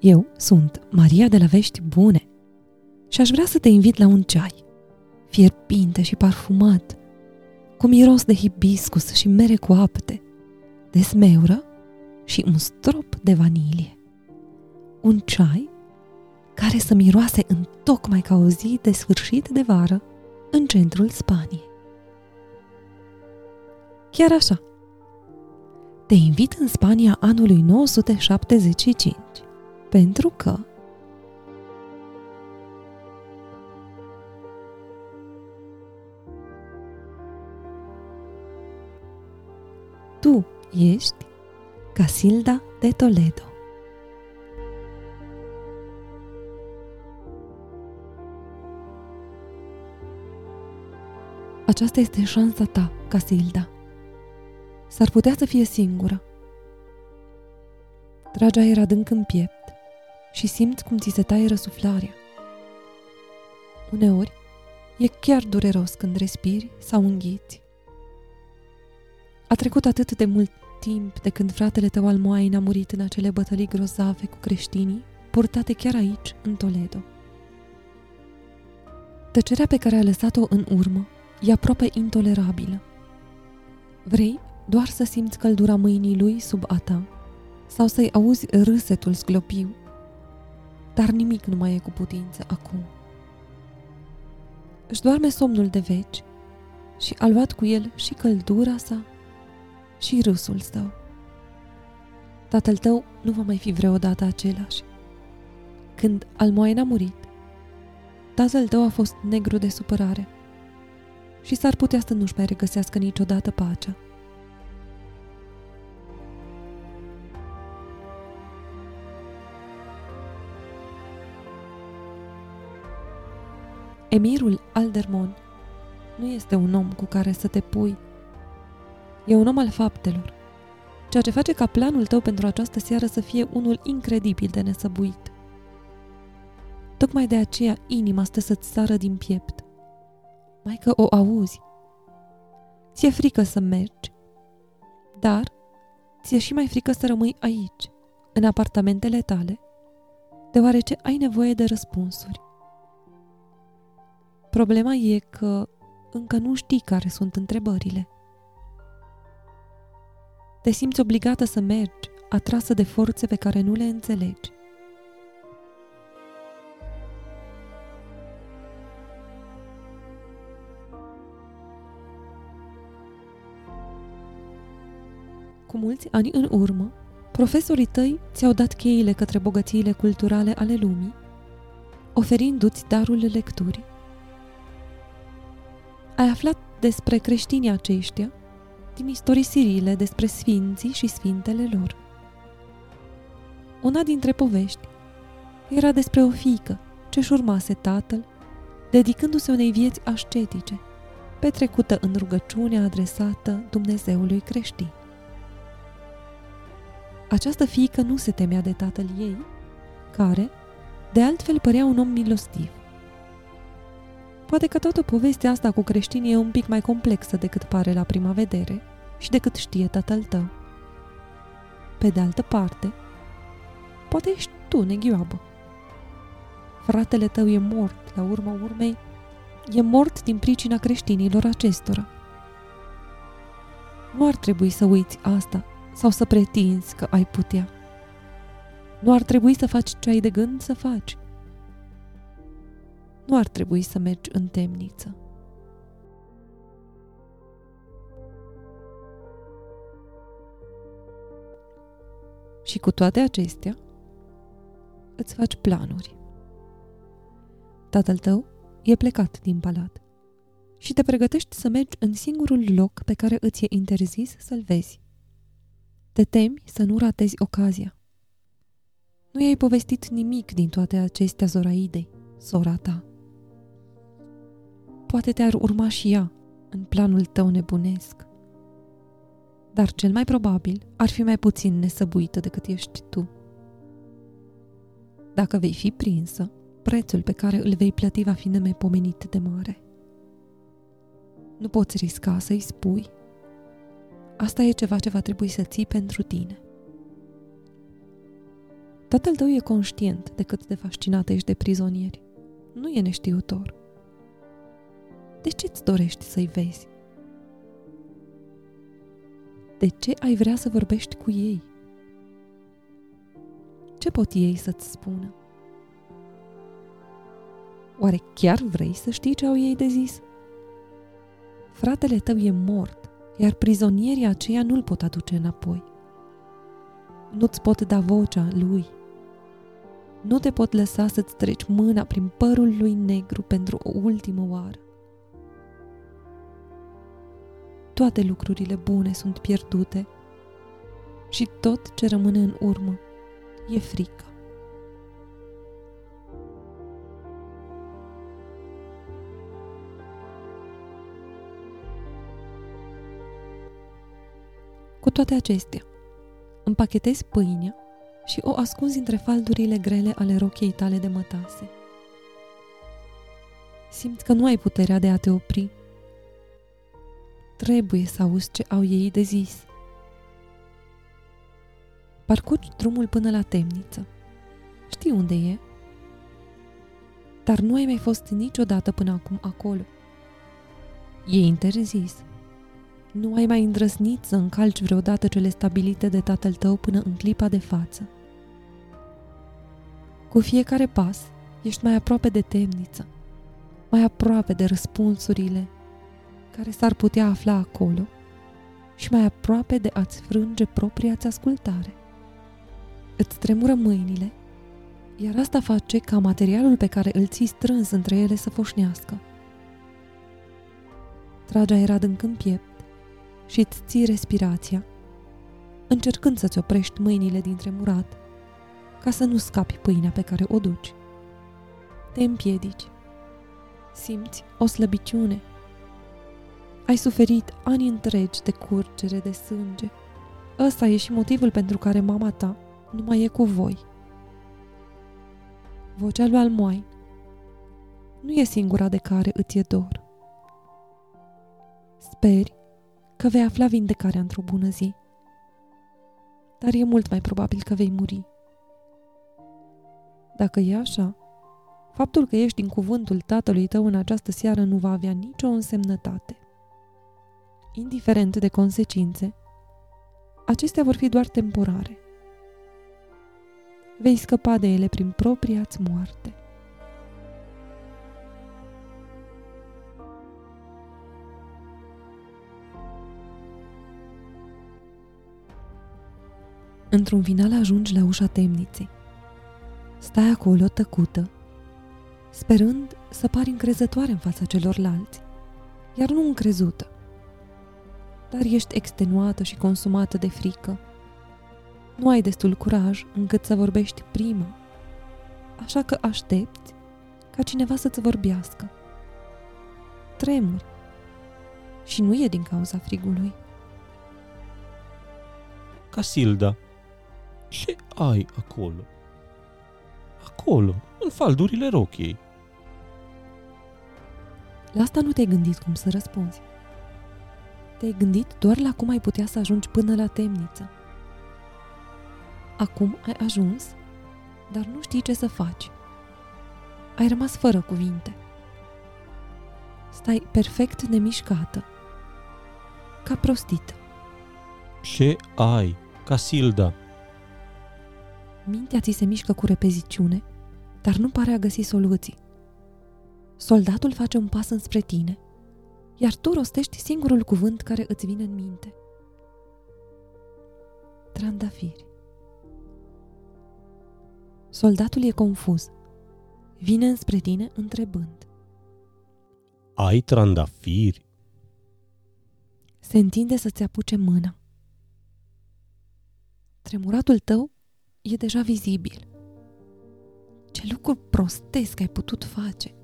Eu sunt Maria de la Vești Bune și aș vrea să te invit la un ceai, fierbinte și parfumat, cu miros de hibiscus și mere cu apte, de smeură și un strop de vanilie. Un ceai care să miroase în tocmai ca o zi de sfârșit de vară în centrul Spaniei. Chiar așa. Te invit în Spania anului 975, pentru că tu ești Casilda de Toledo. Aceasta este șansa ta, Casilda. S-ar putea să fie singură. Tragi aer adânc în piept și simți cum ți se taie răsuflarea. Uneori, e chiar dureros când respiri sau înghiți. A trecut atât de mult timp de când fratele tău al Moain a murit în acele bătălii grozave cu creștinii, purtate chiar aici, în Toledo. Tăcerea pe care a lăsat-o în urmă e aproape intolerabilă. Vrei doar să simți căldura mâinii lui sub a ta sau să-i auzi râsetul sclopiu, dar nimic nu mai e cu putință acum. Își doarme somnul de veci și a luat cu el și căldura sa și râsul său. Tatăl tău nu va mai fi vreodată același. Când Almoain a murit, tatăl tău a fost negru de supărare – și s-ar putea să nu-și mai regăsească niciodată pacea. Emirul Aldermon nu este un om cu care să te pui. E un om al faptelor, ceea ce face ca planul tău pentru această seară să fie unul incredibil de nesăbuit. Tocmai de aceea inima stă să-ți sară din piept mai că o auzi. Ți-e frică să mergi, dar ți-e și mai frică să rămâi aici, în apartamentele tale, deoarece ai nevoie de răspunsuri. Problema e că încă nu știi care sunt întrebările. Te simți obligată să mergi, atrasă de forțe pe care nu le înțelegi. Cu mulți ani în urmă, profesorii tăi ți-au dat cheile către bogățiile culturale ale lumii, oferindu-ți darul lecturii. Ai aflat despre creștinii aceștia din istorisirile despre sfinții și sfintele lor. Una dintre povești era despre o fiică ce-și urmase tatăl, dedicându-se unei vieți ascetice, petrecută în rugăciune adresată Dumnezeului creștin. Această fiică nu se temea de tatăl ei, care, de altfel, părea un om milostiv. Poate că toată povestea asta cu creștinii e un pic mai complexă decât pare la prima vedere și decât știe tatăl tău. Pe de altă parte, poate ești tu neghioabă. Fratele tău e mort, la urma urmei, e mort din pricina creștinilor acestora. Nu ar trebui să uiți asta sau să pretinzi că ai putea. Nu ar trebui să faci ce ai de gând să faci. Nu ar trebui să mergi în temniță. Și cu toate acestea, îți faci planuri. Tatăl tău e plecat din palat și te pregătești să mergi în singurul loc pe care îți e interzis să-l vezi. Te temi să nu ratezi ocazia. Nu i-ai povestit nimic din toate acestea Zoraidei, sora ta. Poate te-ar urma și ea în planul tău nebunesc. Dar cel mai probabil ar fi mai puțin nesăbuită decât ești tu. Dacă vei fi prinsă, prețul pe care îl vei plăti va fi nemaipomenit de mare. Nu poți risca să-i spui Asta e ceva ce va trebui să ții pentru tine. Tatăl tău e conștient de cât de fascinată ești de prizonieri. Nu e neștiutor. De ce îți dorești să-i vezi? De ce ai vrea să vorbești cu ei? Ce pot ei să-ți spună? Oare chiar vrei să știi ce au ei de zis? Fratele tău e mort, iar prizonierii aceia nu-l pot aduce înapoi. Nu-ți pot da vocea lui. Nu te pot lăsa să-ți treci mâna prin părul lui negru pentru o ultimă oară. Toate lucrurile bune sunt pierdute și tot ce rămâne în urmă e frică. Cu toate acestea, împachetezi pâinea și o ascunzi între faldurile grele ale rochiei tale de mătase. Simți că nu ai puterea de a te opri. Trebuie să auzi ce au ei de zis. Parcurgi drumul până la temniță. Știi unde e? Dar nu ai mai fost niciodată până acum acolo. E interzis. Nu ai mai îndrăznit să încalci vreodată cele stabilite de tatăl tău până în clipa de față. Cu fiecare pas, ești mai aproape de temniță, mai aproape de răspunsurile care s-ar putea afla acolo și mai aproape de a-ți frânge propria-ți ascultare. Îți tremură mâinile, iar asta face ca materialul pe care îl ții strâns între ele să foșnească. Tragi aer adânc în piept și îți ții respirația, încercând să-ți oprești mâinile din tremurat, ca să nu scapi pâinea pe care o duci. Te împiedici. Simți o slăbiciune. Ai suferit ani întregi de curgere de sânge. Ăsta e și motivul pentru care mama ta nu mai e cu voi. Vocea lui Almoain nu e singura de care îți e dor. Speri că vei afla vindecarea într-o bună zi. Dar e mult mai probabil că vei muri. Dacă e așa, faptul că ești în cuvântul tatălui tău în această seară nu va avea nicio însemnătate. Indiferent de consecințe, acestea vor fi doar temporare. Vei scăpa de ele prin propria-ți moarte. Într-un final ajungi la ușa temniței. Stai acolo tăcută, sperând să pari încrezătoare în fața celorlalți, iar nu încrezută. Dar ești extenuată și consumată de frică. Nu ai destul curaj încât să vorbești prima, așa că aștepți ca cineva să-ți vorbească. Tremuri și nu e din cauza frigului. Casilda, ce ai acolo? Acolo, în faldurile rochiei. La asta nu te-ai gândit cum să răspunzi. Te-ai gândit doar la cum ai putea să ajungi până la temniță. Acum ai ajuns, dar nu știi ce să faci. Ai rămas fără cuvinte. Stai perfect nemișcată, ca prostită. Ce ai, Casilda? Mintea ți se mișcă cu repeziciune, dar nu pare a găsi soluții. Soldatul face un pas înspre tine, iar tu rostești singurul cuvânt care îți vine în minte. Trandafiri. Soldatul e confuz. Vine înspre tine întrebând. Ai trandafiri? Se întinde să-ți apuce mâna. Tremuratul tău e deja vizibil. Ce lucru prostesc ai putut face!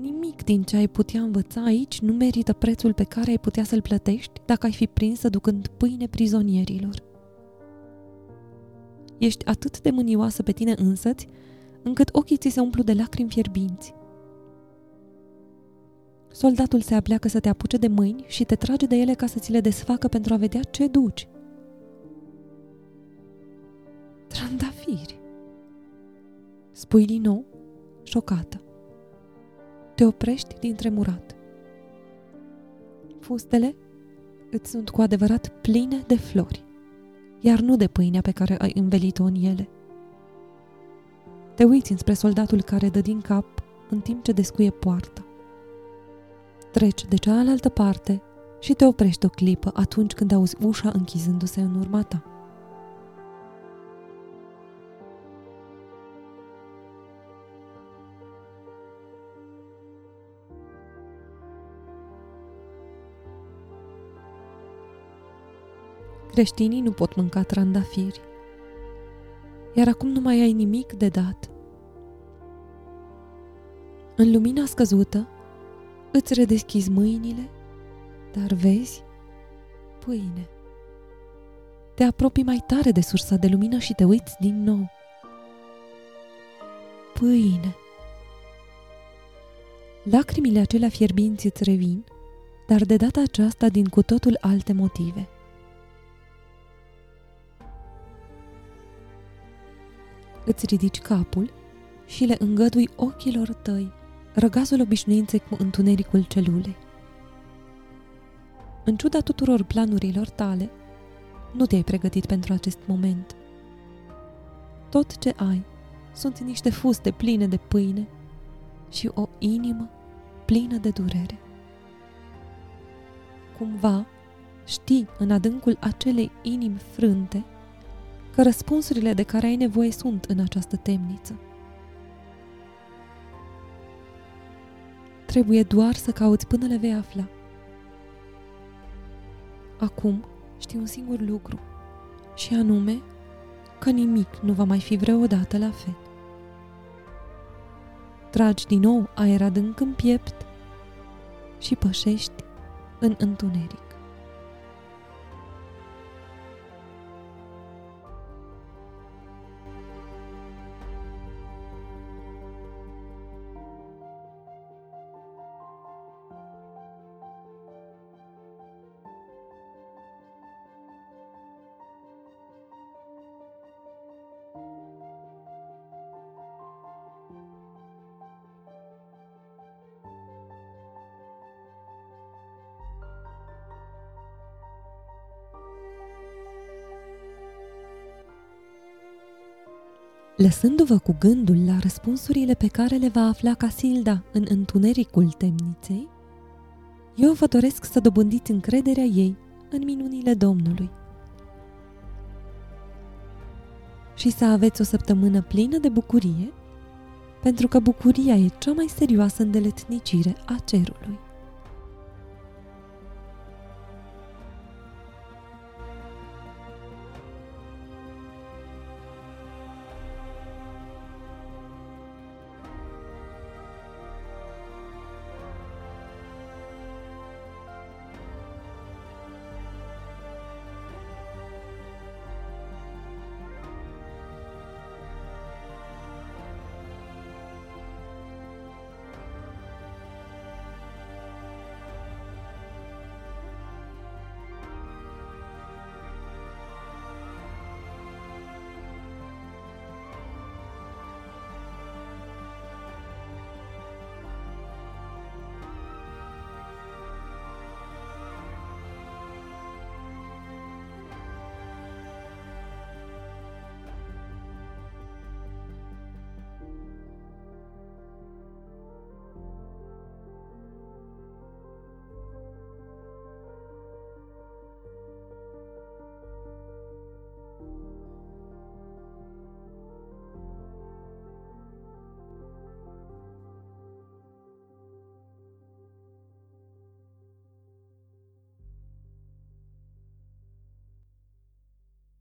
Nimic din ce ai putea învăța aici nu merită prețul pe care ai putea să-l plătești dacă ai fi prins ducând pâine prizonierilor. Ești atât de mânioasă pe tine însăți, încât ochii ți se umplu de lacrimi fierbinți. Soldatul se apleacă să te apuce de mâini și te trage de ele ca să ți le desfacă pentru a vedea ce duci – Trandafiri! Spui din nou, șocată. Te oprești din tremurat. Fustele îți sunt cu adevărat pline de flori, iar nu de pâinea pe care ai învelit-o în ele. Te uiți înspre soldatul care dă din cap în timp ce descuie poarta. Treci de cealaltă parte și te oprești o clipă atunci când auzi ușa închizându-se în urma ta. Creștinii nu pot mânca trandafiri. Iar acum nu mai ai nimic de dat. În lumina scăzută, îți redeschizi mâinile, dar vezi pâine. Te apropii mai tare de sursa de lumină și te uiți din nou. Pâine. Lacrimile acelea fierbinți îți revin, dar de data aceasta din cu totul alte motive – îți ridici capul și le îngădui ochilor tăi, răgazul obișnuinței cu întunericul celulei. În ciuda tuturor planurilor tale, nu te-ai pregătit pentru acest moment. Tot ce ai sunt niște fuste pline de pâine și o inimă plină de durere. Cumva, știi în adâncul acelei inimi frânte că răspunsurile de care ai nevoie sunt în această temniță. Trebuie doar să cauți până le vei afla. Acum știu un singur lucru, și anume că nimic nu va mai fi vreodată la fel. Tragi din nou aer adânc în piept și pășești în întuneric. Lăsându-vă cu gândul la răspunsurile pe care le va afla Casilda în întunericul temniței, eu vă doresc să dobândiți încrederea ei în minunile Domnului și să aveți o săptămână plină de bucurie, pentru că bucuria e cea mai serioasă îndeletnicire a cerului.